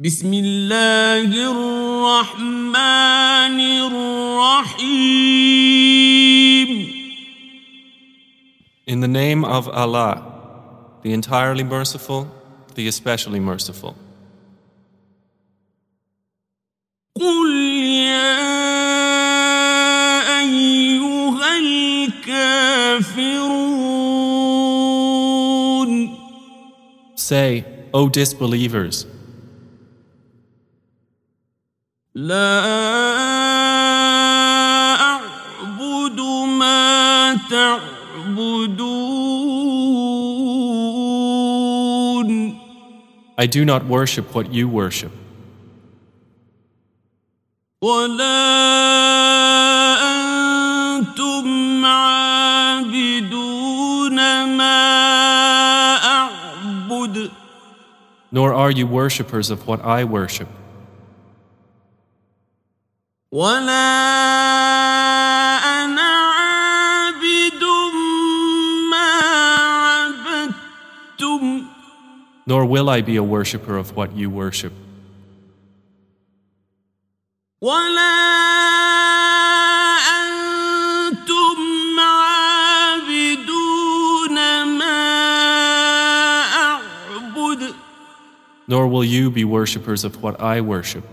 بسم الله الرحمن الرحيم In the name of Allah, the entirely merciful, the especially merciful. قل يا أيها الكافرون Say, O disbelievers, لا أعبد ما تعبدون I do not worship what you worship, ولا أنتم عابدون ما أعبد nor are you worshippers of what I worship, ولا أنا عابد ما عبدتم nor will I be a worshipper of what you worship, ولا أنتم عابدون ما أعبد nor will you be worshippers of what I worship.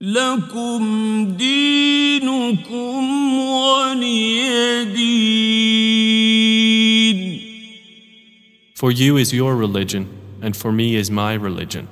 لكم دينكم ولي دين For you is your religion, and for me is my religion.